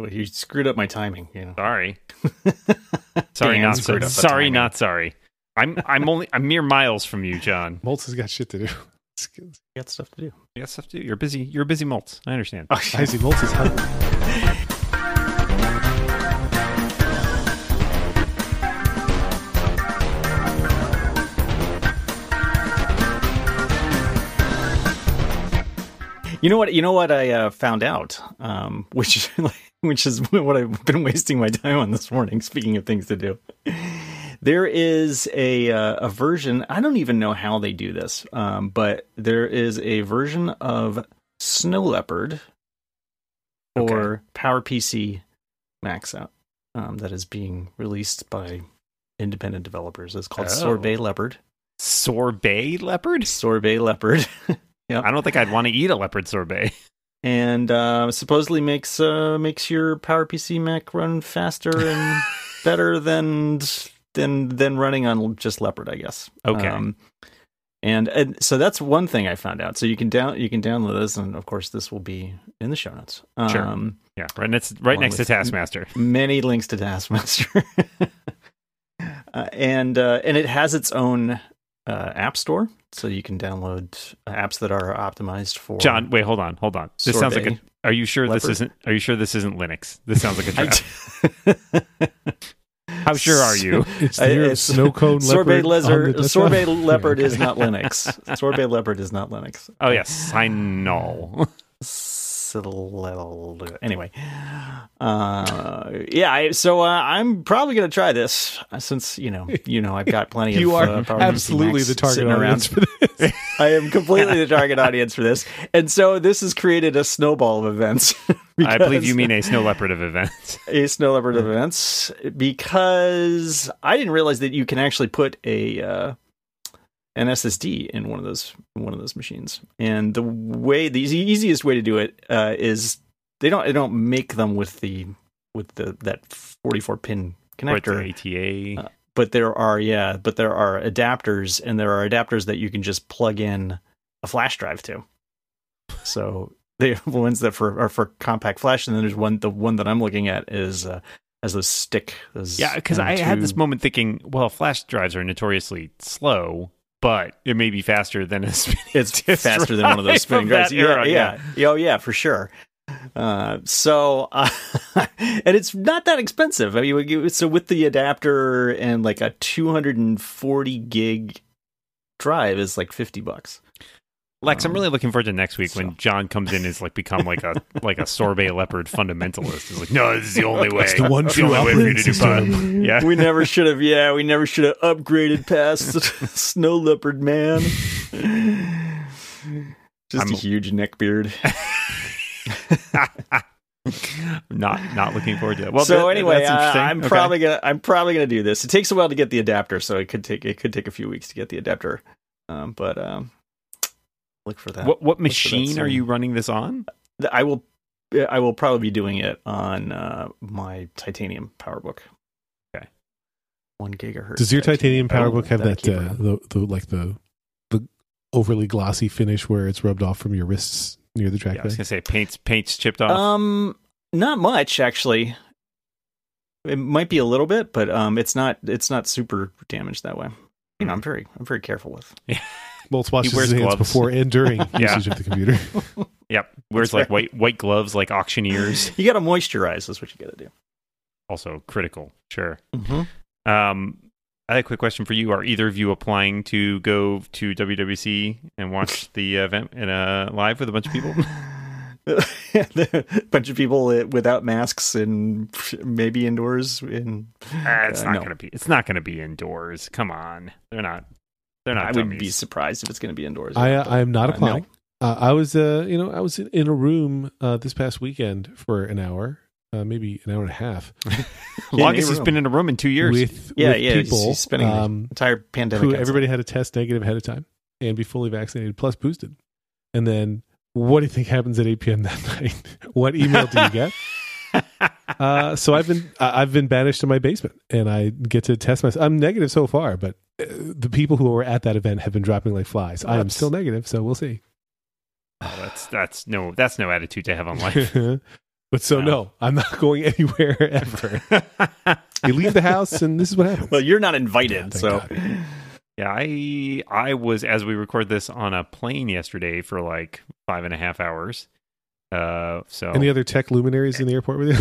Well, you screwed up my timing. You know. Sorry. sorry, Dan not screwed sorry. up Sorry, timing. not sorry. I'm I'm only I'm mere miles from you, John. Moltz has got shit to do. You got stuff to do. You got stuff to do. You're busy. You're busy Moltz. I understand. Oh, I see Moltz is hungry. You know what? You know what I uh, found out, um, which which is what I've been wasting my time on this morning. Speaking of things to do, there is a uh, a version. I don't even know how they do this, um, but there is a version of Snow Leopard or for PowerPC Macs out um, that is being released by independent developers. It's called Oh. Sorbet Leopard. Sorbet leopard? Sorbet Leopard. I don't think I'd want to eat a leopard sorbet. And uh, supposedly makes uh, makes your PowerPC Mac run faster and better than than than running on just Leopard, I guess. Okay. Um, and, and so that's one thing I found out. So you can down you can download this, and of course this will be in the show notes. Sure. Um, Yeah, right next right next to Taskmaster. many links to Taskmaster, uh, and uh, and it has its own uh, app store, so you can download apps that are optimized for John, wait, hold on, hold on. This sounds like a. Are you sure this isn't? Are you sure this isn't Linux? This sounds like a trap. How sure are you? It's the year It's- snow cone Sorbet leopard. on the lizard, sorbet leopard Yeah, is not Linux. Sorbet leopard is not Linux. Oh yes, I know. Anyway, uh, yeah. I, so uh, I'm probably gonna try this uh, since you know, you know, I've got plenty You of. are uh, absolutely the target audience for this. I am completely the target audience for this, and so this has created a snowball of events. I believe you mean a snow leopard of events. a snow leopard of events because I didn't realize that you can actually put a uh, an SSD in one of those one of those machines. And the way the easiest way to do it uh, is they don't they don't make them with the with the that 44 pin Right, connector. ATA. Uh, but there are yeah, but there are adapters and there are adapters that you can just plug in a flash drive to. So the ones that for are for compact flash, and then there's one the one that I'm looking at is uh, has those stick. Those Yeah, because I had this moment thinking, well, flash drives are notoriously slow, but it may be faster than a spinning It's faster than one of those spinning drives. Yeah, yeah, yeah, oh yeah, for sure. Uh, so, uh, and it's not that expensive. I mean, so with the adapter and like a 240 gig drive is like 50 bucks. Lex, I'm Um, really looking forward to next week when John comes in and is like become like a like a sorbet leopard fundamentalist. He's like, no, this is the only way. It's the one It's true only way for you to do operating fun. Yeah, we never should have. Yeah, we never should have upgraded past the snow leopard man. Just I'm- a huge neck beard. not not looking forward to it. Well, so that- anyway, that's uh, interesting. I'm Okay. probably gonna I'm probably gonna do this. It takes a while to get the adapter, so it could take it could take a few weeks to get the adapter. Um, but um, look for that. What what that machine are you running this on? I will I will probably be doing it on uh, my titanium PowerBook. Okay. one gigahertz. Does your titanium PowerBook have that that uh, the, the like the the overly glossy finish where it's rubbed off from your wrists near the Yeah, I was gonna say paints paints chipped off. Um, not much actually. It might be a little bit, but um, it's not it's not super damaged that way. You know, I'm very I'm very careful with. Moltz washes He wears his hands gloves. before and during Yeah. usage of the computer. yep, wears that's like right. white white gloves like auctioneers. You got to moisturize. That's what you got to do. also critical. Sure. Mm-hmm. Um, I had a quick question for you. Are either of you applying to go to WWDC and watch the event in a live with a bunch of people? a bunch of people uh, without masks and maybe indoors. In Ah, it's Uh, not no. gonna be. It's not gonna be indoors. Come on, they're not. They're not. I dummies. would be surprised if it's going to be indoors. I uh, but, I am not uh, applying. Uh, I was uh you know I was in, in a room uh, this past weekend for an hour, uh, maybe an hour and a half Longest in a he's room. been in a room in two years. with Yeah, with yeah. people he's spending the um, entire pandemic. who outside. everybody had a test negative ahead of time and be fully vaccinated plus boosted. And then what do you think happens at 8 p.m. that night? what email do you get? uh, so I've been I- I've been banished to my basement and I get to test myself. I'm negative so far, but uh, the people who were at that event have been dropping like flies. I am still negative, so we'll see. Oh, that's that's no that's no attitude to have on life. But so Wow. no, I'm not going anywhere ever. you leave the house, and this is what happens. Well, you're not invited, thank so God. Yeah, I I was as we record this on a plane yesterday for like five and a half hours. Uh, so Any other tech luminaries in the airport with you?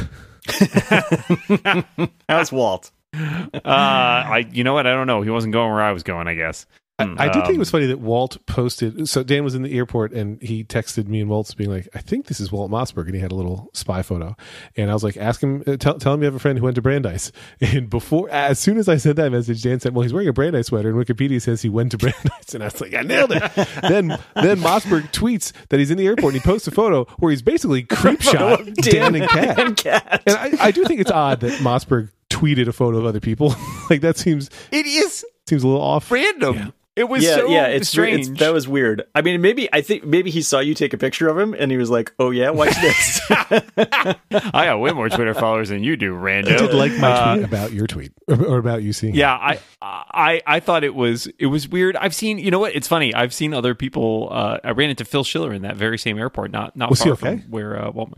how's Walt? uh, I you know what? I don't know. He wasn't going where I was going. I guess. I did think it was Um, funny that Walt posted. So Dan was in the airport and he texted me and Walt being like, "I think this is Walt Mossberg," and he had a little spy photo. And I was like, "Ask him, uh, tell, tell him you have a friend who went to Brandeis." And before, as soon as I sent that message, Dan said, "Well, he's wearing a Brandeis sweater, and Wikipedia says he went to Brandeis." And I was like, "I nailed it." then then Mossberg tweets that he's in the airport and he posts a photo where he's basically creep shot Dan and Cat. and Cat. And I, I do think it's odd that Mossberg tweeted a photo of other people. like that seems It is seems a little off. random. Yeah. It was yeah, so yeah, it's, strange. it's that was weird. I mean, maybe I think maybe he saw you take a picture of him and he was like, "Oh yeah, watch this." I got way more Twitter followers than you do, Rando. I did like my Uh, tweet about your tweet or, or about you seeing. it. Yeah, I, I, I thought it was it was weird. I've seen, you know what? It's funny. I've seen other people. Uh, I ran into Phil Schiller in that very same airport, not not Was he far okay? from where. Uh, Walmart.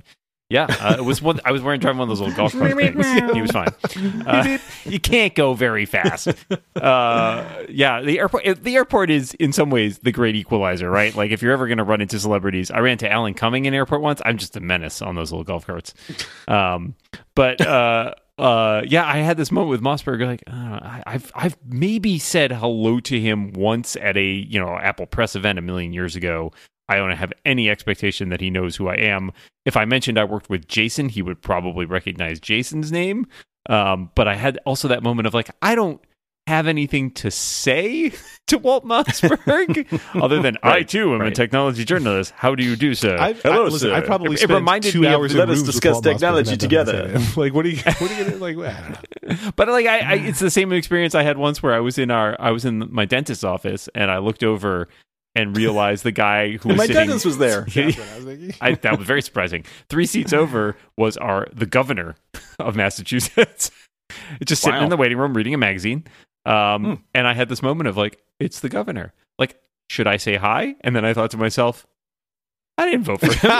Yeah, uh, it was one. I was wearing driving one of those little golf cart things. He was fine. Uh, you can't go very fast. Uh, yeah, the airport. The airport is in some ways the great equalizer, right? Like if you're ever going to run into celebrities, I ran into Alan Cumming in airport once. I'm just a menace on those little golf carts. Um, but uh, uh, yeah, I had this moment with Mossberg. Like, uh, I've I've maybe said hello to him once at a you know Apple press event a million years ago. I don't have any expectation that he knows who I am. If I mentioned I worked with Jason, he would probably recognize Jason's name. Um, but I had also that moment of like, I don't have anything to say to Walt Mossberg other than I too am a technology journalist. How do you do so? I, Hello, I, listen, sir. I probably It- it spent reminded two me hours. in let us rooms discuss technology and not done together. like, what are you? What are you gonna like? I don't know. but like I, I it's the same experience I had once where I was in our I was in my dentist's office and I looked over and realized the guy who was My sitting dentist was there. That's what I was. I, that was very surprising. Three seats over was our the governor of Massachusetts, just sitting in the waiting room reading a magazine. Um, Hmm. And I had this moment of like, it's the governor. Like, should I say hi? And then I thought to myself, I didn't vote for him.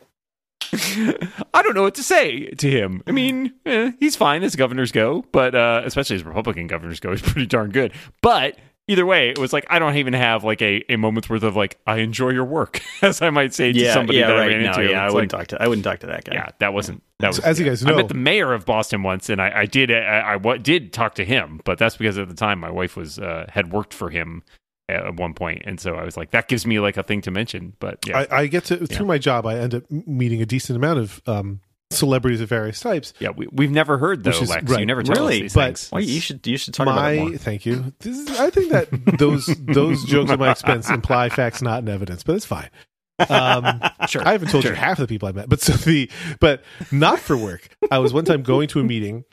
I don't know what to say to him. I mean, eh, he's fine as governors go, but uh, especially as Republican governors go, he's pretty darn good. But either way, it was like I don't even have like a, a moment's worth of like I enjoy your work, as I might say to somebody yeah, that I right. ran No, into. yeah, I wouldn't like, talk to. I wouldn't talk to that guy. yeah, that wasn't that was. So as you guys know. I met the mayor of Boston once, and I, I did I, I wa- did talk to him, but that's because at the time my wife was uh, had worked for him at one point, and so I was like, that gives me like a thing to mention. But yeah, I, I get to through my job. I end up meeting a decent amount of um, celebrities of various types. yeah, we, we've never heard though, is- Lex. You never tell Really? us these But- things. Well, you should you should talk about my it more. thank you. This is, I think that those those jokes at my expense imply facts not in evidence, but it's fine. Um, Sure, I haven't told sure. you half of the people I met, but so the but not for work. I was one time going to a meeting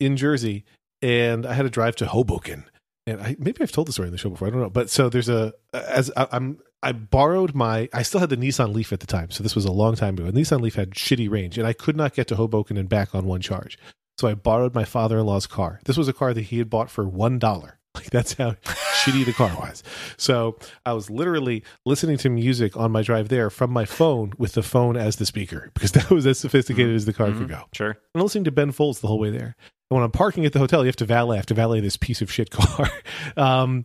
in Jersey, and I had to drive to Hoboken. And I, maybe I've told the story in the show before. I don't know, but so there's a as I, I'm I borrowed my I still had the Nissan Leaf at the time, so this was a long time ago. And Nissan Leaf had shitty range, and I could not get to Hoboken and back on one charge. So I borrowed my father-in-law's car. This was a car that he had bought for one dollar. Like that's how shitty the car was. So I was literally listening to music on my drive there from my phone with the phone as the speaker because that was as sophisticated as the car could go. Sure. I'm listening to Ben Folds the whole way there. And when I'm parking at the hotel, you have to valet. I have to valet this piece of shit car. Um,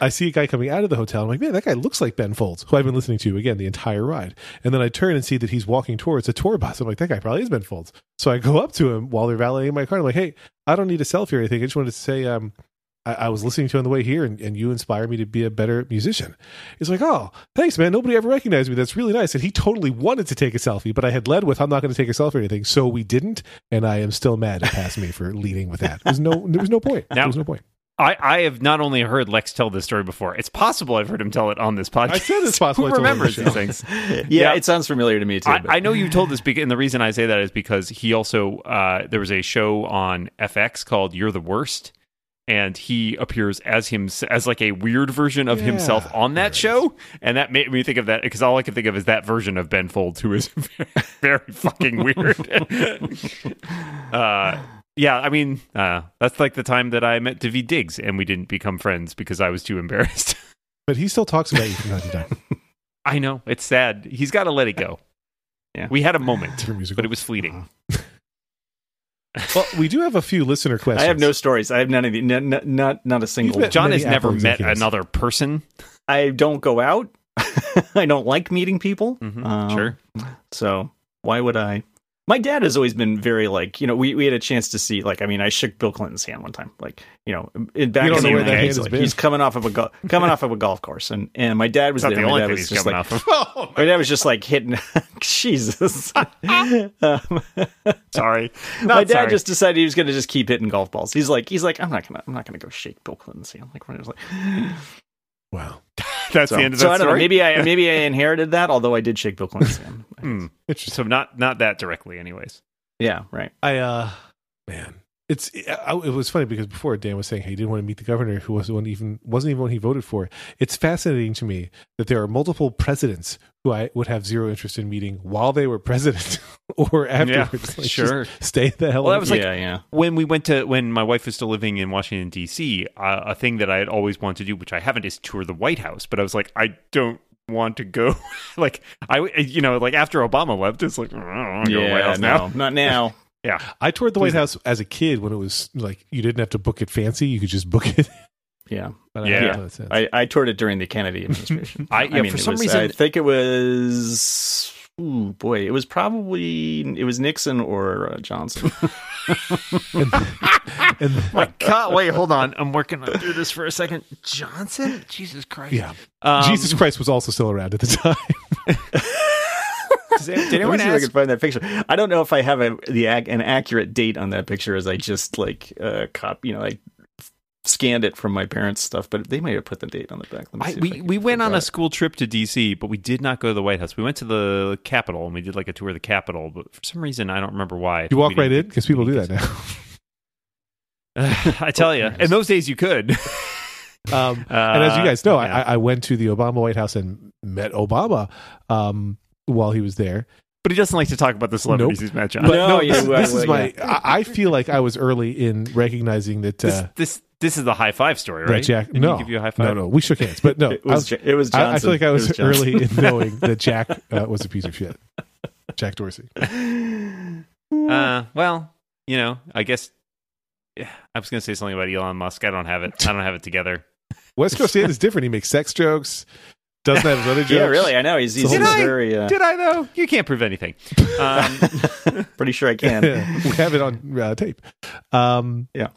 I see a guy coming out of the hotel. I'm like, man, that guy looks like Ben Folds, who I've been listening to again the entire ride. And then I turn and see that he's walking towards a tour bus. I'm like, that guy probably is Ben Folds. So I go up to him while they're valeting my car. I'm like, hey, I don't need a selfie or anything. I just wanted to say, um, I, I was listening to you on the way here, and, and you inspired me to be a better musician. He's like, oh, thanks, man. Nobody ever recognized me. That's really nice. And he totally wanted to take a selfie, but I had led with, I'm not going to take a selfie or anything. So we didn't. And I am still mad at past me for leading with that. There's no, there was no point. Now- there was no point. I, I have not only heard Lex tell this story before, it's possible I've heard him tell it on this podcast. I said it's possible I Who told him on the remembers these things? yeah, Yeah. it sounds familiar to me too. I, I know you told this, beca- and the reason I say that is because he also uh, there was a show on FX called "You're the Worst," and he appears as him as like a weird version of Yeah, himself on that it show, and that made me think of that because all I can think of is that version of Ben Folds, who is very, very fucking weird. uh, yeah, I mean, uh, that's like the time that I met Daveed Diggs, and we didn't become friends because I was too embarrassed. But he still talks about you from time to time. I know it's sad. He's got to let it go. Yeah. We had a moment, Different musical. but it was fleeting. well, we do have a few listener questions. I have no stories. I have none of the, n- n- not not a single. one. John many has never met executives. another person. I don't go out. I don't like meeting people. Mhm, Um, sure. So why would I? My dad has always been very like you know we, we had a chance to see like I mean I shook Bill Clinton's hand one time like you know in back You in the where that UK, hand he's, like, he's coming off of a go- coming off of a golf course and and my dad was there. the my only dad thing was just like of. my dad was just like hitting Jesus. um, Sorry. my dad sorry. just decided he was going to just keep hitting golf balls. He's like he's like I'm not gonna I'm not gonna go shake Bill Clinton's hand. Like when it was like Wow. That's so, the end of so that I don't know. story. Maybe I maybe I inherited that. Although I did shake Bill Clinton's hand. Hmm. Interesting. So not not that directly, anyways. Yeah, right. I uh man, it's I, it was funny because before Dan was saying hey, he didn't want to meet the governor who wasn't one even wasn't even one he voted for. It's fascinating to me that there are multiple presidents who I would have zero interest in meeting while they were president or afterwards. Like, sure. stay the hell. Well, that away. was like- yeah, yeah. when we went to when my wife was still living in Washington D.C., uh, a thing that I had always wanted to do, which I haven't, is tour the White House. But I was like, I don't want to go. like I, you know, like after Obama left, it's like mm, I don't want to go to the White House no, now. not now. Yeah, I toured the Please. White House as a kid when it was like you didn't have to book it fancy; you could just book it. Yeah, But I Yeah. don't know, it's- I, I toured it during the Kennedy administration. I- yeah, mean, for some was- reason- I think it was. Ooh, boy, it was probably it was Nixon or uh, Johnson. and my God, wait, hold on, I'm working through this for a second. Johnson, Jesus Christ, yeah, Um, Jesus Christ was also still around at the time. Does, did anyone see if I ask? can find that picture. I don't know if I have a the an accurate date on that picture, as I just like uh, cop. You know, I scanned it from my parents' stuff, but they might have put the date on the back. Let me I, see I we can we went on a out. school trip to DC, but we did not go to the White House. We went to the Capitol and we did like a tour of the Capitol, but for some reason I don't remember why. You walk right in because people do that now. I tell you, in those days you could. Um, and as you Uh, guys know, yeah. I, I went to the Obama White House and met Obama um, while he was there. but he doesn't like to talk about the celebrities Nope. he's met. John. But No, no, yeah, this, well, this is well, my. I, I feel like I was early in recognizing that. Uh, this this is the high five story, that right? Jack. Didn't no, give you a high five. no, no. We shook hands, but no. It I, was, was, it was I, Johnson. I feel like I It was, early in knowing that Jack uh, was a piece of shit. Jack Dorsey. Uh, well, you know, I guess. Yeah, I was going to say something about Elon Musk. I don't have it. I don't have it together. West Coast Dan is different. He makes sex jokes. Doesn't have his other jokes. Yeah, really. I know he's, he's, Did he's I? very. Uh, Did I though? You can't prove anything. Um, pretty sure I can we have it on uh, tape. Um, Yeah.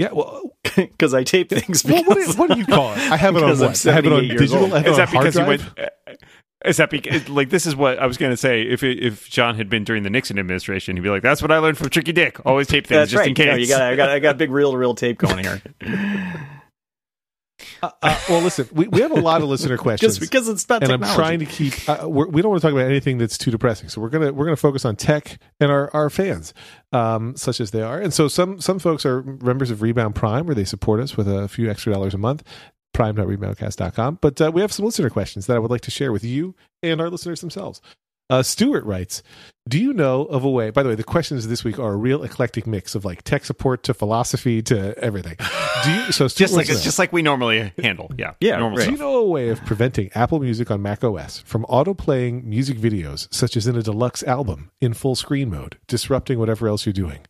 Yeah. Well, because I tape things. well what, do, what do you call it? I have it on I'm what? I have it on 78 years digital. old. I have it is on that because you went? Is that because like this is what I was going to say? If it, if John had been during the Nixon administration, he'd be like, "That's what I learned from Tricky Dick. Always tape things That's just right. in case." No, you got. I got. I got a big reel to reel tape going here. Uh, uh, well, listen, we, we have a lot of listener questions. Just because it's about and technology. I'm trying to keep. Uh, we don't want to talk about anything that's too depressing. So we're gonna we're gonna focus on tech and our our fans, um, such as they are. And so some some folks are members of Rebound Prime, where they support us with a few extra dollars a month. Prime.reboundcast.com. But uh, we have some listener questions that I would like to share with you and our listeners themselves. Uh, Stuart writes, "Do you know of a way?" By the way, the questions this week are a real eclectic mix of like tech support to philosophy to everything. Do you? So Stuart just like know- just like we normally handle. Yeah, Yeah, right. do you know a way of preventing Apple Music on Mac OS from auto-playing music videos, such as in a deluxe album, in full screen mode, disrupting whatever else you're doing?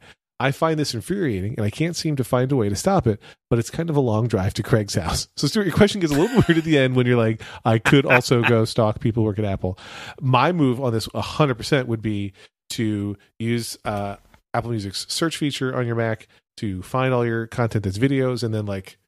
I find this infuriating, and I can't seem to find a way to stop it. But it's kind of a long drive to Craig's house. So, Stuart, your question gets a little weird at the end when you're like, "I could also go stalk people who work at Apple." My move on this 100% would be to use uh, Apple Music's search feature on your Mac to find all your content that's videos, and then like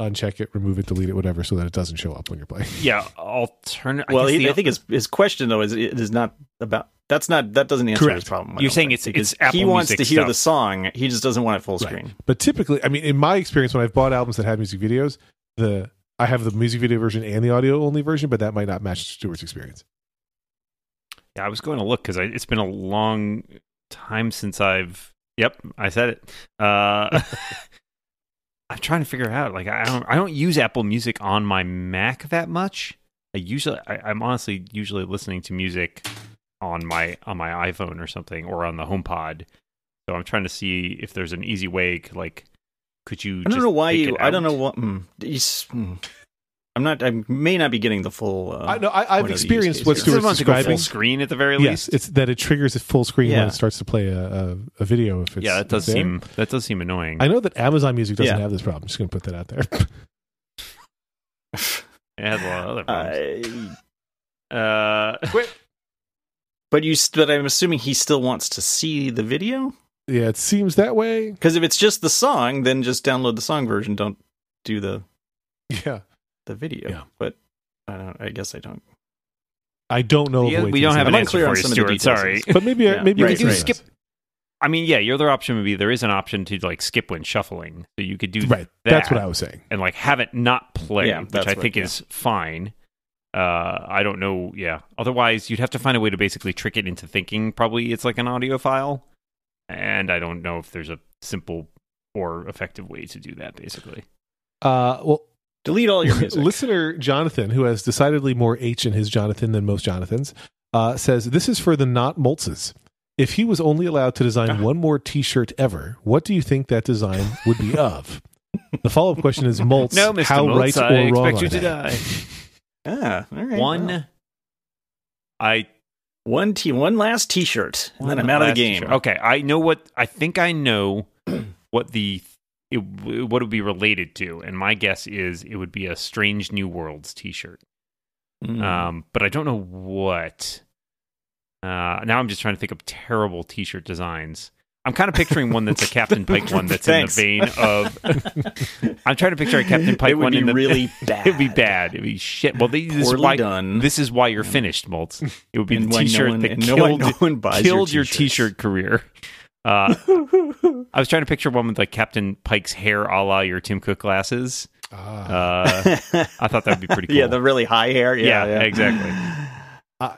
uncheck it, remove it, delete it, whatever, so that it doesn't show up when you're playing. Yeah, alternate. well, I, guess he, the- I think his his question though is it is not about. That's not that doesn't answer Correct. his problem. You're saying think, it's- it's Apple he wants Music to hear stuff. the song. He just doesn't want it full Right. screen. But typically, I mean, in my experience, when I've bought albums that have music videos, the I have the music video version and the audio only version, but that might not match Stuart's experience. Yeah, I was going to look because it's been a long time since I've. Yep, I said it. Uh, I'm trying to figure out. Like, I don't. I don't use Apple Music on my Mac that much. I usually. I, I'm honestly usually listening to music on my on my iPhone or something or on the HomePod. So I'm trying to see if there's an easy way. Like, could you? I don't just know why you. I don't know what. Mm, mm. I'm not. I may not be getting the full. Uh, I know I, I've point of the use experienced case what here. Still Stuart's wants describing. full screen at the very Yes, least. it's that it triggers a full screen when it starts to play a, a, a video. If it's yeah, that does there. seem that does seem annoying. I know that Amazon Music doesn't Yeah. have this problem. I'm just going to put that out there. it has a lot of other problems. Uh, Uh, but you. But I'm assuming he still wants to see the video. yeah, it seems that way. Because if it's just the song, then just download the song version. Don't do the Yeah, the video. Yeah. But I don't. I guess I don't. I don't know. yeah, the we don't have that. an answer for on you, some of the Stuart. details. Sorry. But maybe Yeah, maybe right, you can right. skip- I mean, yeah, your other option would be there is an option to like skip when shuffling, so you could do Right, that that's what I was saying. and like have it not play, Yeah, which I what- think yeah. is fine. Uh, I don't know. Yeah. Otherwise, you'd have to find a way to basically trick it into thinking probably it's like an audio file, and I don't know if there's a simple or effective way to do that. Basically, Uh, well, Delete all your music. listener Jonathan, who has decidedly more H in his Jonathan than most Jonathans, uh, says this is for the not Moltzes. If he was only allowed to design one more T-shirt ever, what do you think that design would be of? The follow-up question is Moltz. no, Mister how Motes, right or I wrong expect you to die. ah, all right. One. I one t one last T-shirt, and then I'm out of the game. t-shirt. Okay, I know what I think I know what the it, what it would be related to, and my guess is it would be a Strange New Worlds T-shirt. Mm. Um, but I don't know what. Uh, now I'm just trying to think of terrible T-shirt designs. I'm kind of picturing one that's a Captain Pike one that's Thanks. in the vein of. I'm trying to picture a Captain Pike it would one be in the really bad. It'd be bad. It'd be shit. Well, they, this is why done. this is why you're finished, Moltz. It would be And the T-shirt one- that and no one- killed no one buys killed your your t-shirts. T-shirt career. Uh, I was trying to picture one with like Captain Pike's hair, a la your Tim Cook glasses. Ah. Uh, I thought that would be pretty cool. Yeah, the really high hair. Yeah, Yeah, yeah. exactly.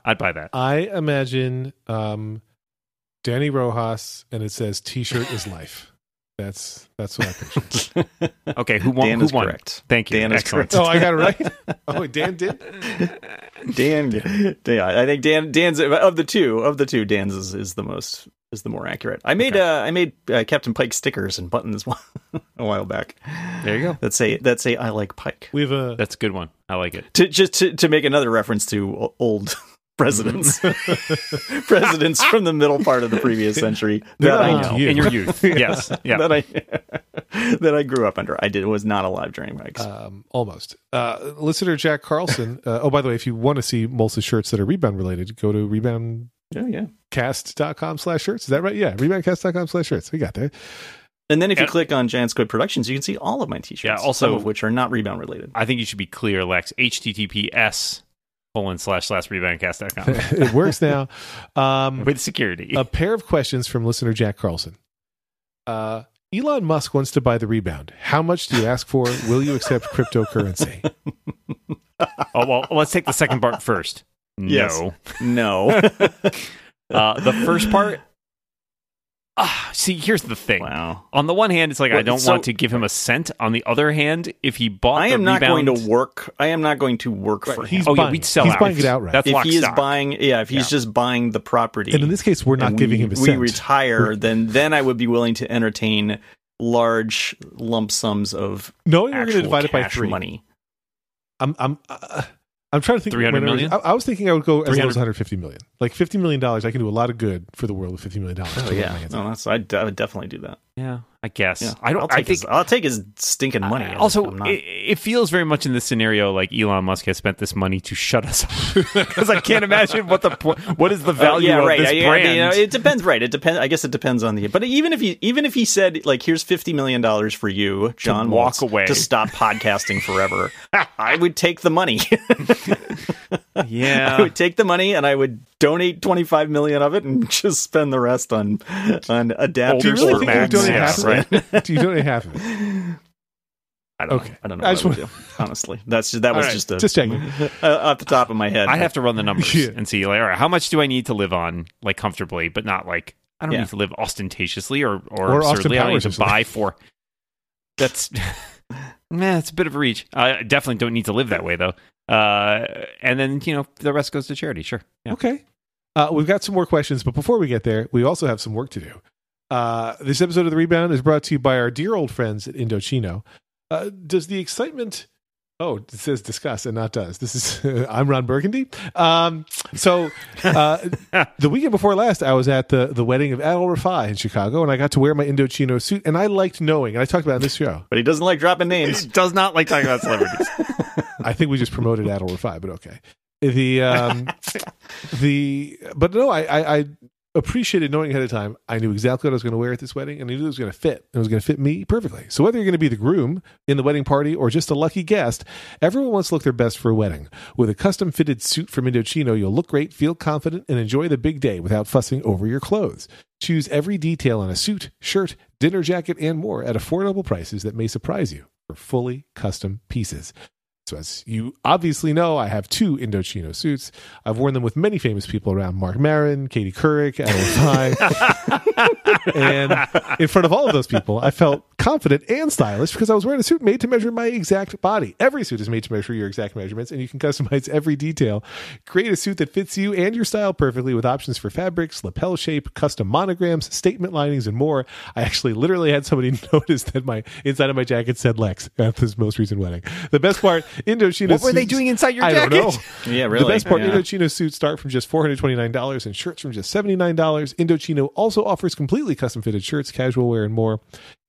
I'd buy that. I imagine um, Dani Rojas, and it says "T-shirt is life." That's that's what I picture. Okay, who won? Dan who is won? correct. Thank you. Dan is correct. oh, I got it right. Oh, Dan did. Dan, Dan, I think Dan, Dan's of the two, of the two, Dan's is, is the most is the more accurate. I made uh, I made uh, Captain Pike stickers and buttons a while back There you go. that say that say I like Pike. We have a That's a good one. I like it. To just to, to make another reference to old presidents, presidents from the middle part of the previous century that I know. you. In your youth. yes. Yeah. that I that I grew up under. I did was not alive during Mike's. um, almost uh, listener Jack Carlson. Uh, oh, by the way, if you want to see Moltz's shirts that are rebound related, go to reboundcast.com yeah, yeah. slash shirts. Is that right? Yeah, reboundcast.com slash shirts. We got there. And then if you Yeah. click on Giant Squid Productions, you can see all of my t-shirts. Yeah, also- some of which are not rebound related. I think you should be clear, Lex. HTTPS colon slash slash reboundcast.com it works now. Um, with security. a pair of questions from listener Jack Carlson. Uh, Elon Musk wants to buy the rebound. How much do you ask for? Will you accept cryptocurrency? oh, well, let's take the second part first. Yes. No. No. Uh, the first part. Ah, see, here's the thing. wow. On the one hand, it's like I don't so- want to give him a cent. On the other hand, if he bought, I the am not rebound, going to work. I am not going to work for He's him. Oh yeah, buying we'd sell He's out. buying it outright. That's if lock he is stock. buying, yeah, if he's Yeah. just buying the property, And in this case, we're not giving we, him a we cent. retire, then then I would be willing to entertain large lump sums of Knowing we're going to divide it by three. money. I'm I'm uh, I'm trying to think. 300 when I was- million? I, I was thinking I would go as low as 150 million. Like 50 million dollars, I can do a lot of good for the world with 50 million dollars. Oh yeah, no, that's I, I would definitely do that. Yeah, I guess. Yeah, I don't. I'll I think his, I'll take his stinking money. Uh, also, not- it, it feels very much in this scenario like Elon Musk has spent this money to shut us up because I can't imagine what the what is the Uh, value yeah, of right. this I- I brand. mean, you know, it depends, right? It depends. I guess it depends on the. But even if he, even if he said, like, here's fifty million dollars for you, John, walk Waltz, away. to stop podcasting forever, I would take the money. Yeah, I would take the money and I would donate twenty five million of it and just spend the rest on on Do you adapters really for think you donate yeah, half of it? Do you donate half of it? I don't Okay. know. I don't know. I what just I would do. Honestly, that's just, that was All right, just a Just checking. uh, off the top of my head. I have to run the numbers Yeah. and see like, all right, how much do I need to live on like comfortably, but not like I don't Yeah. need to live ostentatiously or or, Or absurdly. I don't need to buy for. That's man, it's a bit of a reach. I definitely don't need to live that way though. Uh, and then you know the rest goes to charity. Sure. Yeah. Okay. Uh, we've got some more questions, but before we get there, we also have some work to do. Uh, this episode of The Rebound is brought to you by our dear old friends at Indochino. Uh, does the excitement. Oh, it says discuss and not does. This is I'm Ron Burgundy. Um, so uh, the weekend before last, I was at the the wedding of Adal Rifai in Chicago, and I got to wear my Indochino suit, and I liked knowing, and I talked about it in this show. But he doesn't like dropping names. He names. does not like talking about celebrities. I think we just promoted Adal Rifai, but okay. The um, the but no, I, I I appreciated knowing ahead of time. I knew exactly what I was going to wear at this wedding, and I knew it was going to fit. It was going to fit me perfectly. So whether you're going to be the groom in the wedding party or just a lucky guest, everyone wants to look their best for a wedding. With a custom fitted suit from Indochino, you'll look great, feel confident, and enjoy the big day without fussing over your clothes. Choose every detail on a suit, shirt, dinner jacket, and more at affordable prices that may surprise you for fully custom pieces. So, as you obviously know, I have two Indochino suits. I've worn them with many famous people around Marc Maron, Katie Couric, and in front of all of those people, I felt confident and stylish because I was wearing a suit made to measure my exact body. Every suit is made to measure your exact measurements, and you can customize every detail. Create a suit that fits you and your style perfectly with options for fabrics, lapel shape, custom monograms, statement linings, and more. I actually literally had somebody notice that my inside of my jacket said Lex at this most recent wedding. The best part, Indochino. what were they doing inside your I jacket? don't know. Yeah, really. The best part, Yeah. Indochino suits start from just $429 and shirts from just $79. Indochino also offers completely custom fitted shirts, casual wear, and more.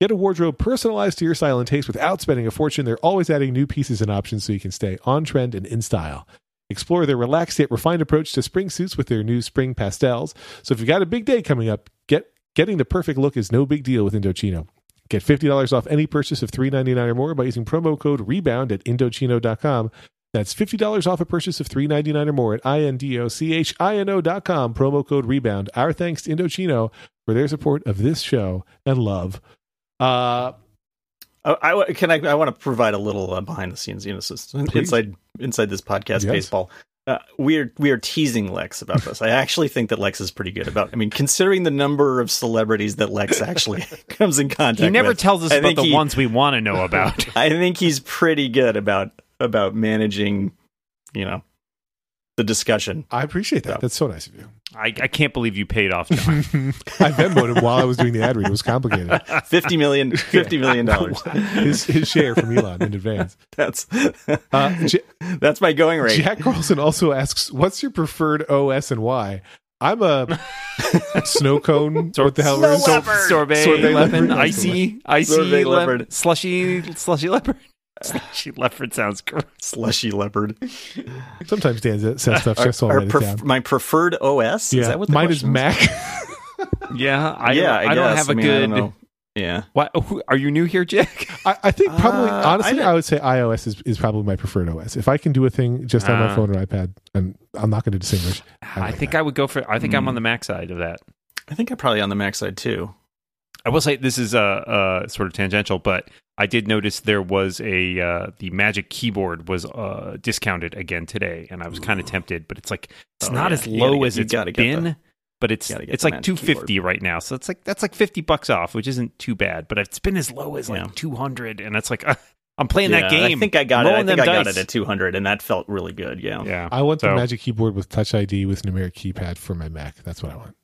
Get a wardrobe personalized to your style and taste without spending a fortune. They're always adding new pieces and options so you can stay on trend and in style. Explore their relaxed yet refined approach to spring suits with their new spring pastels. So if you've got a big day coming up, get getting the perfect look is no big deal with Indochino. Get $50 off any purchase of $3.99 or more by using promo code REBOUND at Indochino.com. That's $50 off a purchase of $3.99 or more at I-N-D-O-C-H-I-N-O dot com. Promo code REBOUND. Our thanks to Indochino for their support of this show and love. Uh, I, I can I, I want to provide a little uh, behind the scenes, you know, inside inside this podcast Yes. baseball. Uh, we are we are teasing Lex about this. I actually think that Lex is pretty good about. I mean, considering the number of celebrities that Lex actually comes in contact. He never with, tells us I about the he- ones we want to know about. I think he's pretty good about about managing, you know, the discussion. I appreciate that. Yeah. That's so nice of you. I, I can't believe you paid off John. I Venmoed him while I was doing the ad read. It was complicated. Fifty million, fifty million dollars. His, his share from Elon in advance. That's Uh, J- that's my going rate. Jack Carlson also asks, "What's your preferred OS and why?" I'm a snow cone. what the hell? Snow is it? leopard. Sorbet, Sorbet lemon, leopard. icy, icy, Sorbet lem- leopard. slushy, slushy leopard. Slushy leopard sounds gross. Slushy leopard. Sometimes Dan says stuff just so I'll Our write it pref- down. my preferred OS. Yeah, Is that what the mine is Mac. Yeah, I yeah, don't, I, I, don't have a I mean, I good. don't. Yeah. What who- are you new here, Jack? I, I think probably, Uh, honestly, I I, would say iOS is, is probably my preferred OS. If I can do a thing just on my Ah. phone or iPad, and I'm not going to distinguish. I I like think that. I would go for. I think I'm on the Mac side of that. I think I'm probably on the Mac side too. I will say this is uh, uh, sort of tangential, but I did notice there was a uh, the Magic Keyboard was uh, discounted again today, and I was kind of tempted, but it's like it's Oh, not yeah. as low get- as it's gotta been. the- but it's gotta get it's like two fifty right now, so it's like that's like fifty bucks off, which isn't too bad. But it's been as low as Yeah. like two hundred, and it's like uh, I'm playing Yeah, that game. I think I got it. I think them I got it at 200, and that felt really good. Yeah. Yeah, I want the Magic Keyboard with Touch ID with numeric keypad for my Mac. That's what I want.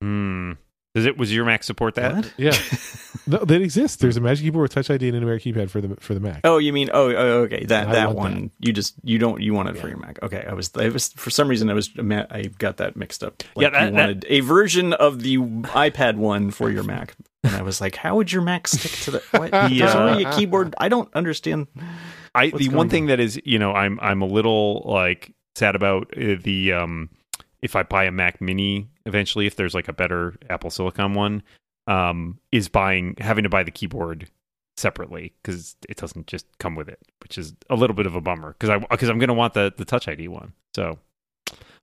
Hmm. Does it? Was your Mac support that? What? Yeah, no, they exist. There's a Magic Keyboard with Touch ID and a numeric keypad for the for the Mac. Oh, you mean oh, oh okay. That I that want one. You just you don't you want it for your Mac. Okay. I was I was for some reason I was I got that mixed up. Yeah, Like that- you that- wanted a version of the iPad one for your Mac. And I was like how would your Mac stick to the what? The, there's already a keyboard. I don't understand I the one thing that is you know I'm I'm a little like sad about uh, the um if I buy a Mac Mini eventually if there's like a better Apple Silicon one um is buying having to buy the keyboard separately because it doesn't just come with it which is a little bit of a bummer because I because I'm gonna want the the Touch ID one so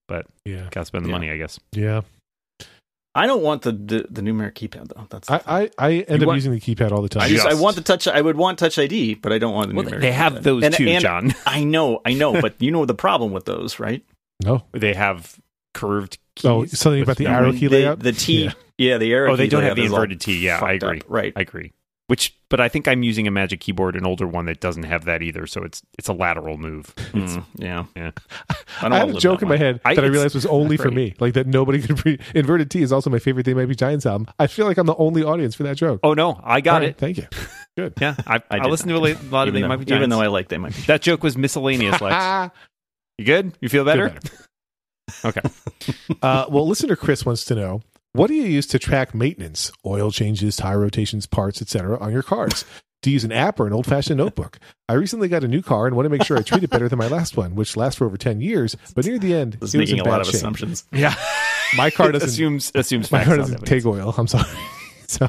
but Yeah, gotta spend the Yeah. money I guess yeah. I don't want the the, the numeric keypad though that's I. I, I end You up want- using the keypad all the time. I just I want the touch I would want touch ID but I don't want the well numeric they have keypad. those And- too and John I know I know but you know the problem with those right no. they have curved keys Oh, something about the no- arrow key the, layout. the T Yeah. yeah, the arrow Oh, they key don't have the inverted T. Yeah, I fucked up. agree. right I agree which but I think I'm using a Magic Keyboard, an older one that doesn't have that either. So it's it's a lateral move. Mm, yeah. yeah. I, I, don't had a joke in my head I- that I realized was only for me. Like that nobody could pre Inverted T is also my favorite They Might Be Giants album. I feel like I'm the only audience for that joke. Oh no, I got All right, it. Thank you. Good. Yeah, I, I I, did listened to a la- lot of Even they though, might be even though I like they might be. Giants. that joke was miscellaneous. Lex. You good? You feel better? feel Okay. Uh, well, listener Chris wants to know what do you use to track maintenance, oil changes, tire rotations, parts, etc., on your cars? Do you use an app or an old fashioned notebook? I recently got a new car and want to make sure I treat it better than my last one, which lasts for over 10 years. But near the end, This it was making in a lot of shape. assumptions. Yeah. My car doesn't, assumes assumes my car doesn't take oil. I'm sorry. So,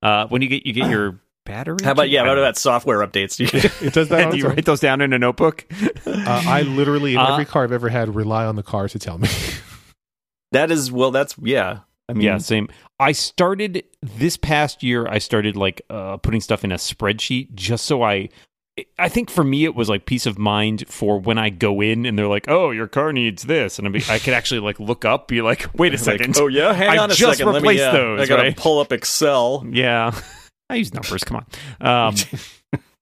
Uh, when you get you get your battery. How about yeah? I What don't about software updates? Do you, it does that Do you write those down in a notebook? Uh, I literally, in Uh, every car I've ever had, rely on the car to tell me. that is well. That's yeah. I mean, yeah, same. I started this past year. I started like uh, putting stuff in a spreadsheet just so I. I think for me it was like peace of mind for when I go in and they're like, "Oh, your car needs this," and I'd be, I could actually like look up, be like, "Wait a It's like, second, oh yeah, hang I on a just second. Let me, yeah, those, I gotta right? pull up Excel. yeah." I use numbers. Come on. Um,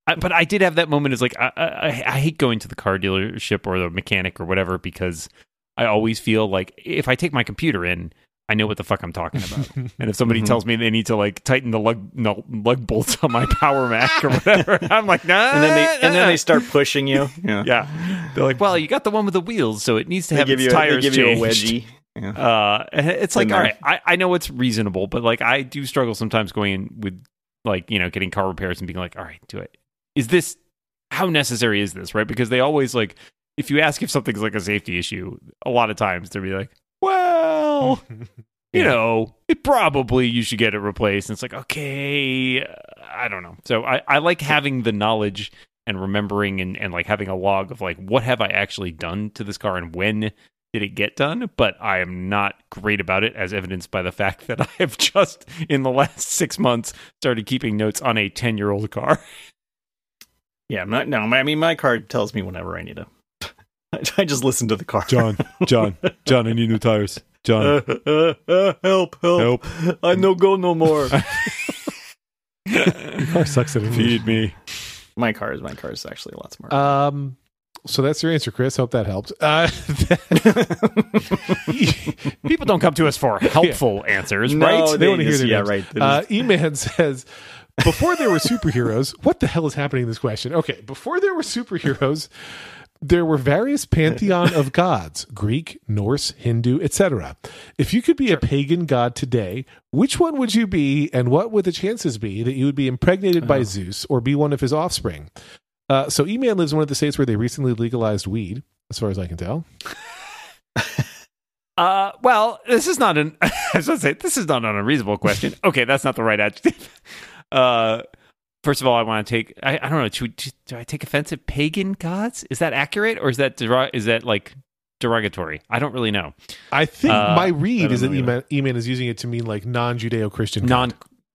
I, but I did have that moment. Is like I, I, I hate going to the car dealership or the mechanic or whatever because I always feel like if I take my computer in, I know what the fuck I'm talking about. And if somebody Mhm. tells me they need to like tighten the lug no, lug bolts on my Power Mac or whatever, I'm like, nah. And then they and then they start pushing you. Yeah, yeah, they're like, well, you got the one with the wheels, so it needs to They have its you a, they tires give you a changed. wedgie. Yeah. Uh, it's like, all right, I, I know it's reasonable, but like I do struggle sometimes going in with like you know getting car repairs and being like, all right, do it. Is this how necessary is this? Right? Because they always like if you ask if something's like a safety issue, a lot of times they'll be like, well, you know, it probably you should get it replaced. And it's like, okay, uh, I don't know. So I, I like having the knowledge and remembering and, and like having a log of like what have I actually done to this car and when did it get done? But I am not great about it, as evidenced by the fact that I have just in the last six months started keeping notes on a ten year old car. Yeah, my, no, I mean my car tells me whenever I need to. I just listen to the car. John, John, John, I need new tires. John, Uh, uh, uh, help, help, I no go no more. your car sucks at English. me. my car is my car is actually a lot smarter. Um, so that's your answer, Chris. Hope that helped. Uh, People don't come to us for helpful answers, no, right? They they wanna hear just- their yeah, names. right. Uh, E-Man says, before there were superheroes, what the hell is happening in this question? Okay, before there were superheroes, there were various pantheon of gods greek norse hindu etc if you could be a pagan god today which one would you be and what would the chances be that you would be impregnated by Oh. zeus or be one of his offspring uh, so e-man lives in one of the states where they recently legalized weed as far as i can tell Uh, well, this is not an. I was going to say this is not an unreasonable question. Okay, that's not the right adjective. Uh, first of all, I want to take. I, I don't know. Do, do, do I take offense at pagan gods? Is that accurate, or is that derog- is that like derogatory? I don't really know. i think Uh, my read is that e-man, e-man is using it to mean like non-judeo-christian god. Non.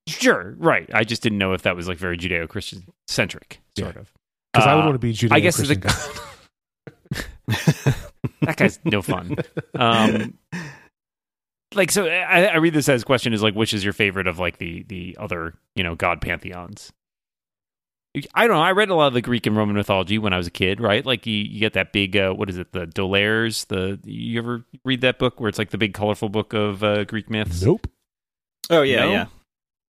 Sure, right. I just didn't know if that was like very Judeo-Christian centric, sort of. Because I would Uh, want to be Judeo I guess Christian the- God. that guy's no fun. Um, like so, I, I read this as question is like, which is your favorite of like the the other you know god pantheons? I don't know. I read a lot of the Greek and Roman mythology when I was a kid, right? Like you, you get that big, uh, what is it, the D'Aulaires? The you ever read that book where it's like the big colorful book of uh, Greek myths? Nope. oh yeah, No? yeah.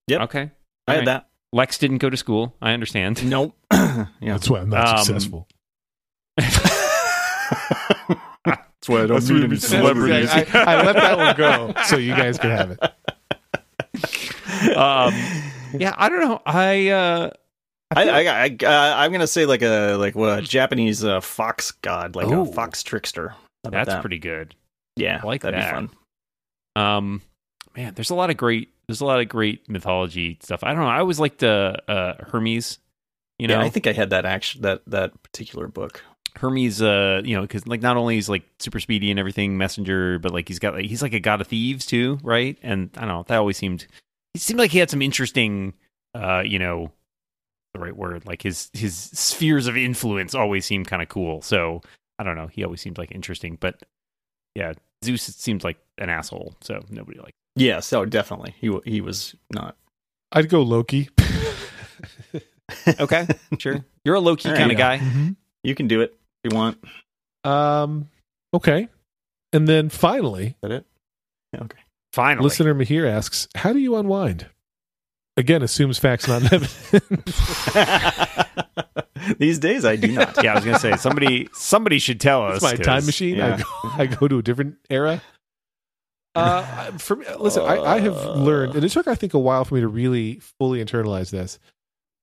Yep. Okay, I had Alright. that. Lex didn't go to school. I understand. Nope. yeah. That's why I'm not Um, successful. That's why I don't meet any celebrities. I, I let that one go so you guys can have it. um, yeah, I don't know. I uh, I, I, I, uh, I'm gonna say like a like what a Japanese uh, fox god, like Ooh. a fox trickster. That's that? pretty good. Yeah, I like that'd that. be fun. Um, man, there's a lot of great. There's a lot of great mythology stuff. I don't know. I always liked uh, uh Hermes. You know, yeah, I think I had that action that that particular book. Hermes. Uh, you know, because like not only is like super speedy and everything, messenger, but like he's got like he's like a god of thieves too, right? And I don't know. That always seemed. It seemed like he had some interesting. Uh, you know, the right word. Like his his spheres of influence always seemed kind of cool. So I don't know. He always seemed like interesting, but yeah, Zeus seems like an asshole. So nobody likes. Yes, oh, definitely. He he was not I'd go Loki. Okay, sure. You're a low key There kind you of go. guy. You can do it if you want. Um, okay. And then finally, that it? Yeah, Okay. Finally, listener Mahir asks, "How do you unwind?" Again, assumes facts not evidence. These days, I do not. yeah, I was gonna say somebody somebody should tell us. It's my 'cause- time machine. I, go, I go to a different era. Uh, for me, listen, I, I have learned, and it took I think a while for me to really fully internalize this.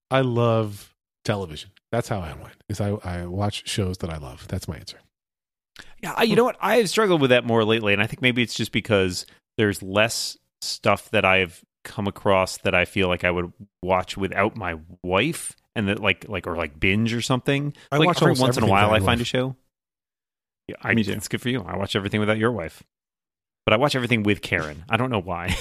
I love television. That's how I unwind. Is I, I watch shows that I love. That's my answer. Yeah, you know what? I have struggled with that more lately, and I think maybe it's just because there's less stuff that I've come across that I feel like I would watch without my wife, and that like like or like binge or something. I like watch every once in a while, I find a show. Yeah, I, Me too. It's good for you. I watch everything without your wife, but I watch everything with Karen. I don't know why.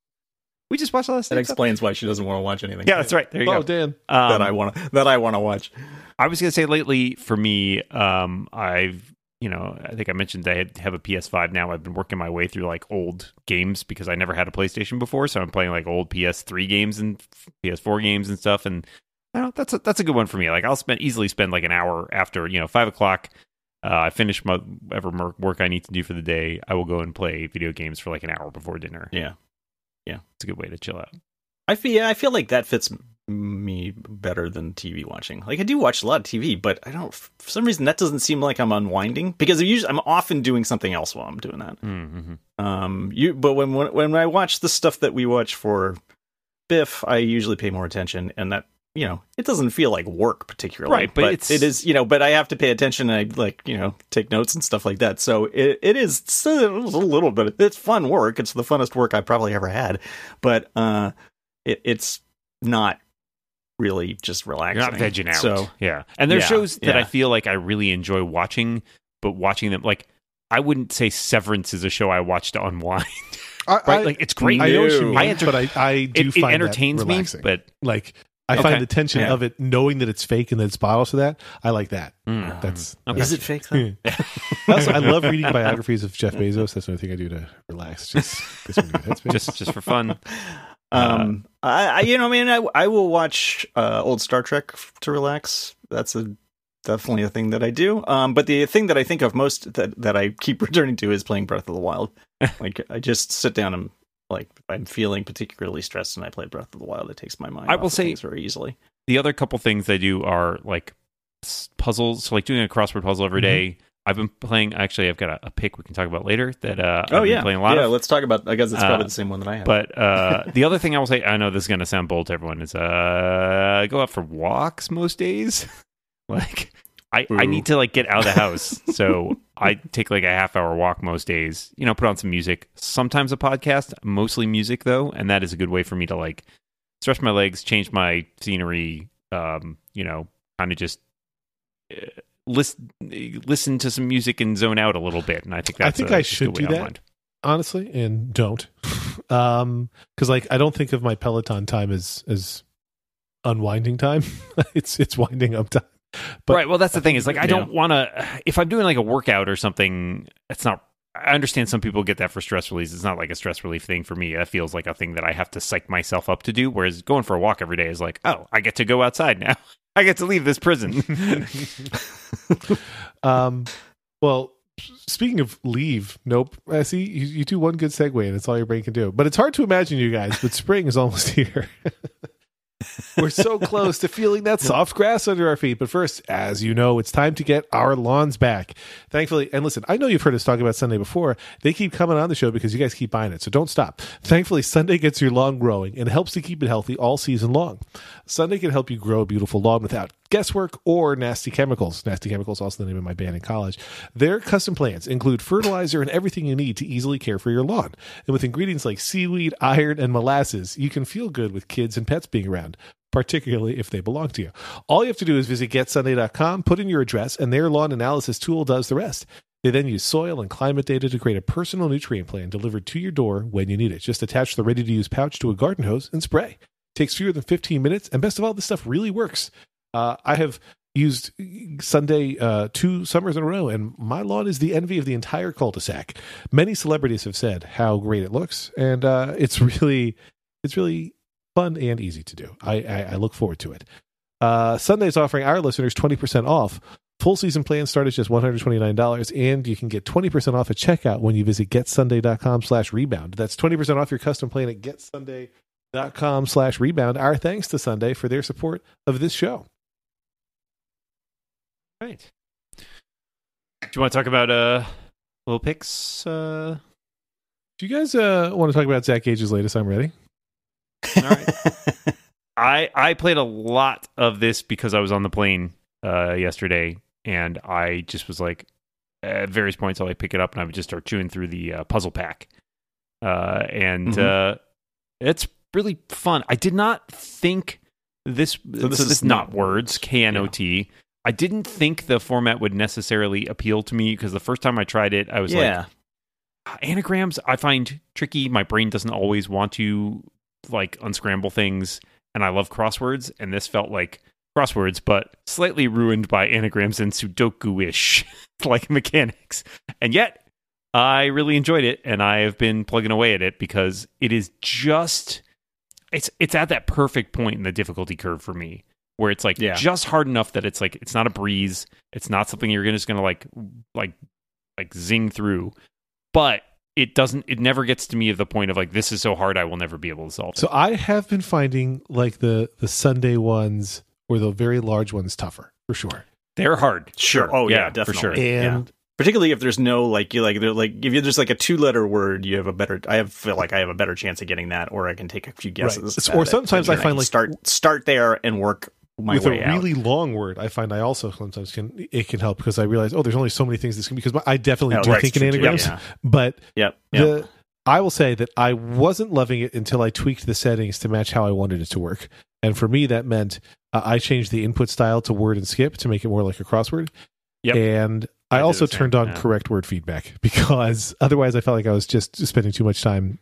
we just watched all this. Stuff. That explains why she doesn't want to watch anything. Yeah, that's right. There you Oh, go. Dan. Um, that I want to that I want to watch. I was going to say lately for me, um, I've, you know, I think I mentioned I have a PS5 now. I've been working my way through like old games because I never had a PlayStation before. So I'm playing like old PS3 games and PS4 games and stuff. And I don't know, that's a, that's a good one for me. Like I'll spend easily spend like an hour after, you know, five o'clock. Uh, I finish my whatever work I need to do for the day. I will go and play video games for like an hour before dinner. Yeah, yeah, It's a good way to chill out. I feel yeah, I feel like that fits me better than TV watching. Like I do watch a lot of TV, but I don't. For some reason, that doesn't seem like I'm unwinding because I'm usually I'm often doing something else while I'm doing that. Mm-hmm. Um, you but when when when I watch the stuff that we watch for Biff, I usually pay more attention, and that you know it doesn't feel like work particularly, Right, but it's- it is you know, but I have to pay attention and I like you know take notes and stuff like that. So it it is still a little bit. It's fun work. It's the funnest work I've probably ever had, but uh, it, it's not really just relaxing. You're not vegging out. So yeah. And there's Yeah, shows that I feel like I really enjoy watching, but watching them like I wouldn't say Severance is a show I watch to unwind. I, Right? I, like it's great. I know what you No. mean, I enter- but I, I do it, it find that entertains me, relaxing. but like I Okay. find the tension Yeah. of it, knowing that it's fake and that it's bottled to that. I like that. mm. That's Okay. is it fake though? Also, I love reading biographies of Jeff Bezos. That's the only thing I do to relax. Just gets me in a good headspace. just just for fun. Um, I, I, you know, I mean, I, I will watch uh, old Star Trek to relax. That's a definitely a thing that I do. Um, but the thing that I think of most that that I keep returning to is playing Breath of the Wild. like, I just sit down and like, I'm feeling particularly stressed and I play Breath of the Wild, it takes my mind. I off will say- very easily. The other couple things I do are like puzzles. So like doing a crossword puzzle every Mm-hmm. day. I've been playing. Actually, I've got a, a pick we can talk about later. That uh, Oh I've been yeah, playing a lot yeah. of. Let's talk about. I guess it's Uh, probably the same one that I have. But uh, the other thing I will say, I know this is going to sound bold to everyone, is uh, I go out for walks most days. like I, I need to like get out of the house, so I take like a half hour walk most days. You know, put on some music, sometimes a podcast, mostly music though, and that is a good way for me to like stretch my legs, change my scenery. Um, you know, kind of just. Uh, listen listen to some music and zone out a little bit and i think I that's think a- I should do that. honestly, and don't. um, because like I don't think of my Peloton time as as unwinding time. it's it's winding up time. But- right. Well, that's the thing is like I don't want to. If I'm doing like a workout or something, it's not. I understand some people get that for stress release. It's not like a stress relief thing for me. That feels like a thing that I have to psych myself up to do. Whereas going for a walk every day is like, oh, I get to go outside now. I get to leave this prison. Um, well, speaking of leave, nope. I see you, you do one good segue, and it's all your brain can do. But it's hard to imagine you guys. But spring is almost here. We're so close to feeling that soft grass under our feet. But first, as you know, it's time to get our lawns back. Thankfully, and listen, I know you've heard us talk about Sunday before. They keep coming on the show because you guys keep buying it. So don't stop. Thankfully, Sunday gets your lawn growing and helps to keep it healthy all season long. Sunday can help you grow a beautiful lawn without guesswork or nasty chemicals. Nasty chemicals, also the name of my band in college. Their custom plants include fertilizer and everything you need to easily care for your lawn. And with ingredients like seaweed, iron, and molasses, you can feel good with kids and pets being around. Particularly if they belong to you. All you have to do is visit getsunday.com, put in your address, and their lawn analysis tool does the rest. They then use soil and climate data to create a personal nutrient plan delivered to your door when you need it. Just attach the ready to use pouch to a garden hose and spray. Takes fewer than 15 minutes, and best of all, this stuff really works. Uh, I have used Sunday uh, two summers in a row, and my lawn is the envy of the entire cul-de-sac. Many celebrities have said how great it looks, and uh, it's really, it's really fun and easy to do. I, I, I look forward to it. Uh, Sunday's offering our listeners 20% off. Full season plans start at just $129, and you can get 20% off at checkout when you visit getsunday.com slash rebound. That's 20% off your custom plan at getsunday.com slash rebound. Our thanks to Sunday for their support of this show. Right. Do you want to talk about uh little picks? Uh, Do you guys uh, want to talk about Zach Gage's latest? I'm ready. all right. I I played a lot of this because I was on the plane uh, yesterday, and I just was like, at various points, I'll like pick it up and I would just start chewing through the uh, puzzle pack, uh, and Mhm. uh, it's really fun. I did not think this. So this this, is is not Knotwords. K N O T. I didn't think the format would necessarily appeal to me because the first time I tried it, I was like, anagrams I find tricky. My brain doesn't always want to like unscramble things, and I love crosswords, and this felt like crosswords, but slightly ruined by anagrams and Sudoku-ish like mechanics. And yet, I really enjoyed it, and I have been plugging away at it because it is just it's it's at that perfect point in the difficulty curve for me where it's like Yeah. just hard enough that it's like it's not a breeze it's not something you're gonna- just gonna like like like zing through but it doesn't it never gets to me of the point of like this is so hard i will never be able to solve it So I have been finding like the the Sunday ones or the very large ones tougher for sure. they're hard Sure. Oh yeah, for definitely. sure Yeah. And particularly if there's no like you like they're like if you're just like a two letter word you have a better i have feel like i have a better chance of getting that or i can take a few guesses It's- at or sometimes And I then find, can like- start start there and work my with a out really long word, I find I also sometimes can it can help because I realize oh, there's only so many things this can because I definitely Oh, do right, think in anagrams, Yeah. but yep yep the I will say that I wasn't loving it until I tweaked the settings to match how I wanted it to work. And for me, that meant uh, I changed the input style to word and skip to make it more like a crossword. Yep. And I, I also turned on yeah. correct word feedback because otherwise I felt like I was just spending too much time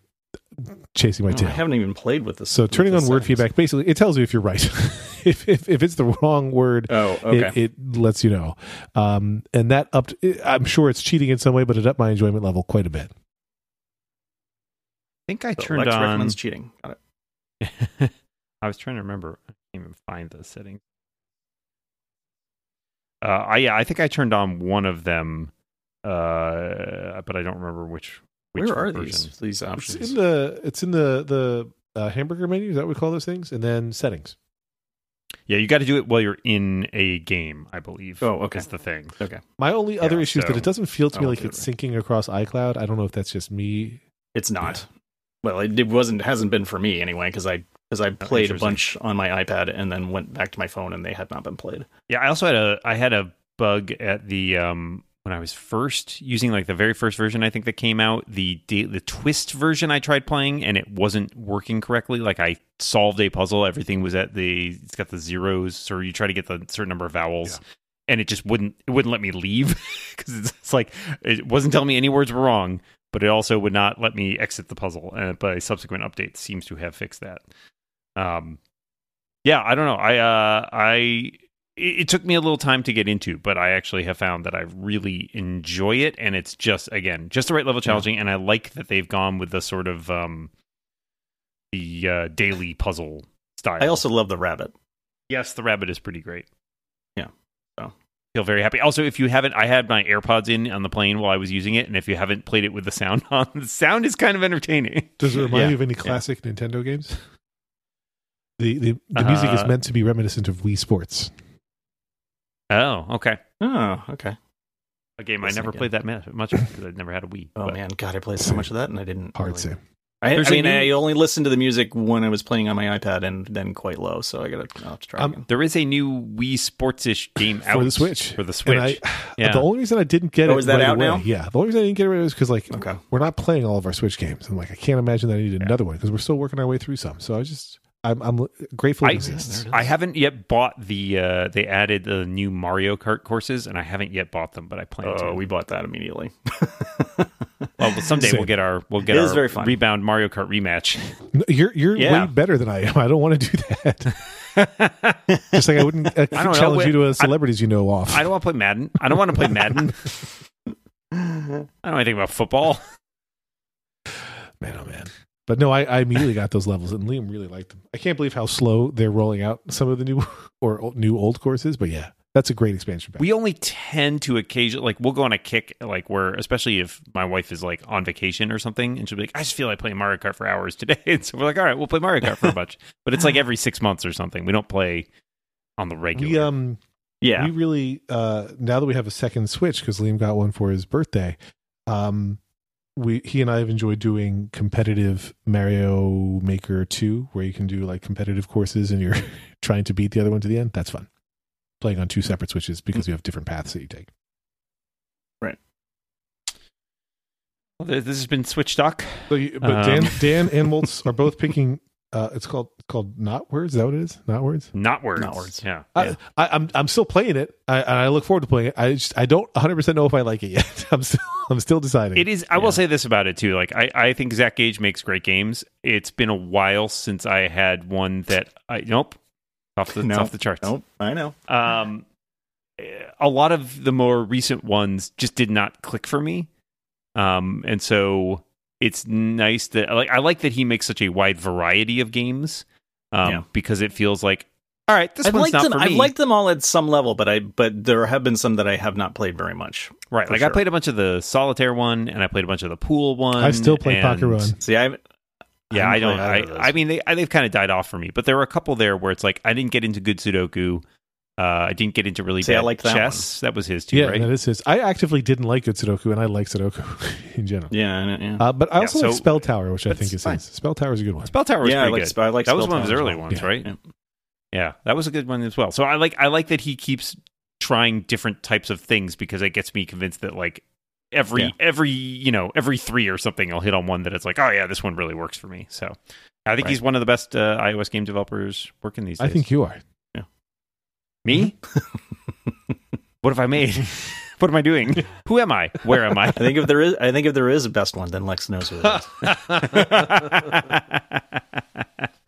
chasing my Oh, tail. i haven't even played with this So with turning the on word feedback basically it tells you if you're right. if, if if it's the wrong word, oh okay it, it lets you know. Um, and that upped. I'm sure it's cheating in some way, but it upped my enjoyment level quite a bit. i think i So turned Lex on recommends cheating got it i was trying to remember i can't even find the settings uh i yeah i think i turned on one of them uh but i don't remember which which where are version. these these It's options in the it's in the the uh, hamburger menu. Is that what we call those things? And then settings. Yeah, you got to do it while you're in a game, I believe. Oh, okay. Is the thing. okay My only other Yeah, issue is that it doesn't feel to me like it's it. syncing across iCloud. I don't know if that's just me. it's not well it, it wasn't hasn't been for me anyway because i because i played a bunch on my ipad and then went back to my phone and they had not been played Yeah, I also had a I had a bug at the um when I was first using like the very first version I think that came out, the the twist version I tried playing and it wasn't working correctly. Like I solved a puzzle, everything was at the it's got the zeros, so you try to get the certain number of vowels. And it just wouldn't it wouldn't let me leave because it's, it's like it wasn't telling me any words were wrong, but it also would not let me exit the puzzle. And but a subsequent update seems to have fixed that. Um, yeah, I don't know. I uh, I it, it took me a little time to get into, but I actually have found that I really enjoy it, and it's just again just the right level of challenging. And I like that they've gone with the sort of um, the uh, daily puzzle style. i also love the rabbit yes, the rabbit is pretty great. Yeah. So. Feel very happy. Also, if you haven't, I had my AirPods in on the plane while I was using it, and if you haven't played it with the sound on, the sound is kind of entertaining. Does it remind Yeah, you of any classic Nintendo games? The the, the music is Uh, meant to be reminiscent of Wii Sports. Oh, okay. oh okay A game I never again. played that much much because I'd never had a Wii. Oh but- man, God, I played so much of that, and I didn't. Hard really- same. I, I There's mean, new- I only listened to the music when I was playing on my iPad, and then quite low. So I gotta I'll have to try Um, again. There is a new Wii Sports-ish game out For the Switch. For the Switch. And I, Yeah. The only reason I didn't get Oh, it is that right out away, now? yeah. The only reason I didn't get it was because like Okay. we're not playing all of our Switch games. I'm like I can't imagine that I needed another one because we're still working our way through some. So I just I'm I'm grateful it I- exists. I haven't yet bought the. Uh, they added the new Mario Kart courses, and I haven't yet bought them, but I plan to. Oh, we bought that immediately. well, someday Same. we'll get our we'll get It our very fun. rebound Mario Kart rematch. You're you're Yeah. way better than I am. I don't want to do that. Just like I wouldn't uh, I don't know. challenge you to a celebrities you know off. I don't want to play Madden. I don't want to play Madden. I don't know anything about football. But no, I, I immediately got those levels, and Liam really liked them. I can't believe how slow they're rolling out some of the new or o- new old courses. But yeah, that's a great expansion pack. We only tend to occasionally like we'll go on a kick like where especially if my wife is like on vacation or something and she'll be like, I just feel like playing Mario Kart for hours today. And so we're like, all right, we'll play Mario Kart for a bunch. But it's like every six months or something. We don't play on the regular. we um Yeah. we really uh now that we have a second switch because liam got one for his birthday um we he and i have enjoyed doing competitive mario maker 2 where you can do like competitive courses and you're trying to beat the other one to the end that's fun playing on two separate switches because you have different paths that you take Right. Well, this has been Switch Talk. so you, but Um. dan dan and moltz are both picking uh it's called it's called Knotwords is that what it is Knotwords Not words. Knotwords. Yeah. I, I, I'm I'm still playing it. I, and I look forward to playing it. I just I don't 100 percent know if I like it yet. I'm still I'm still deciding. It is. I Yeah. will say this about it too. Like I, I think Zach Gage makes great games. It's been a while since I had one that I nope off the Nope. off the charts. Nope. I know. Um, a lot of the more recent ones just did not click for me. Um, and so it's nice that like I like that he makes such a wide variety of games. Um, Yeah. because it feels like all right, this I've one's liked not them. for me. I've liked them all at some level, but I but there have been some that I have not played very much. right. for Like I played a bunch of the solitaire one, and I played a bunch of the pool one. I still play and- Pocket Run. See, I Yeah, I haven't don't. I, either of those. I mean, they I- they've kind of died off for me, but there were a couple there where it's like I didn't get into good Sudoku. Uh, I didn't get into really See, I bad liked that chess. That was his too, Yeah, right? that is his. I actively didn't like good Sudoku, and I like Sudoku in general. yeah, yeah. Uh, but I Yeah, also so- like Spell Tower, which I think is fine. his. Spell Tower is a good one. Spell Tower was yeah, I like, good. I like that was Spell one of his early well. ones, Yeah. right? Yeah. Yeah, that was a good one as well. So I like I like that he keeps trying different types of things because it gets me convinced that like every Yeah. every you know every three or something I'll hit on one that it's like oh yeah this one really works for me. So I think Right. he's one of the best uh, iOS game developers working these days. I think you are. Me. Mm-hmm. what have I made? what am I doing? Who am I? Where am I? I think if there is, I think if there is a best one, then Lex knows who it is.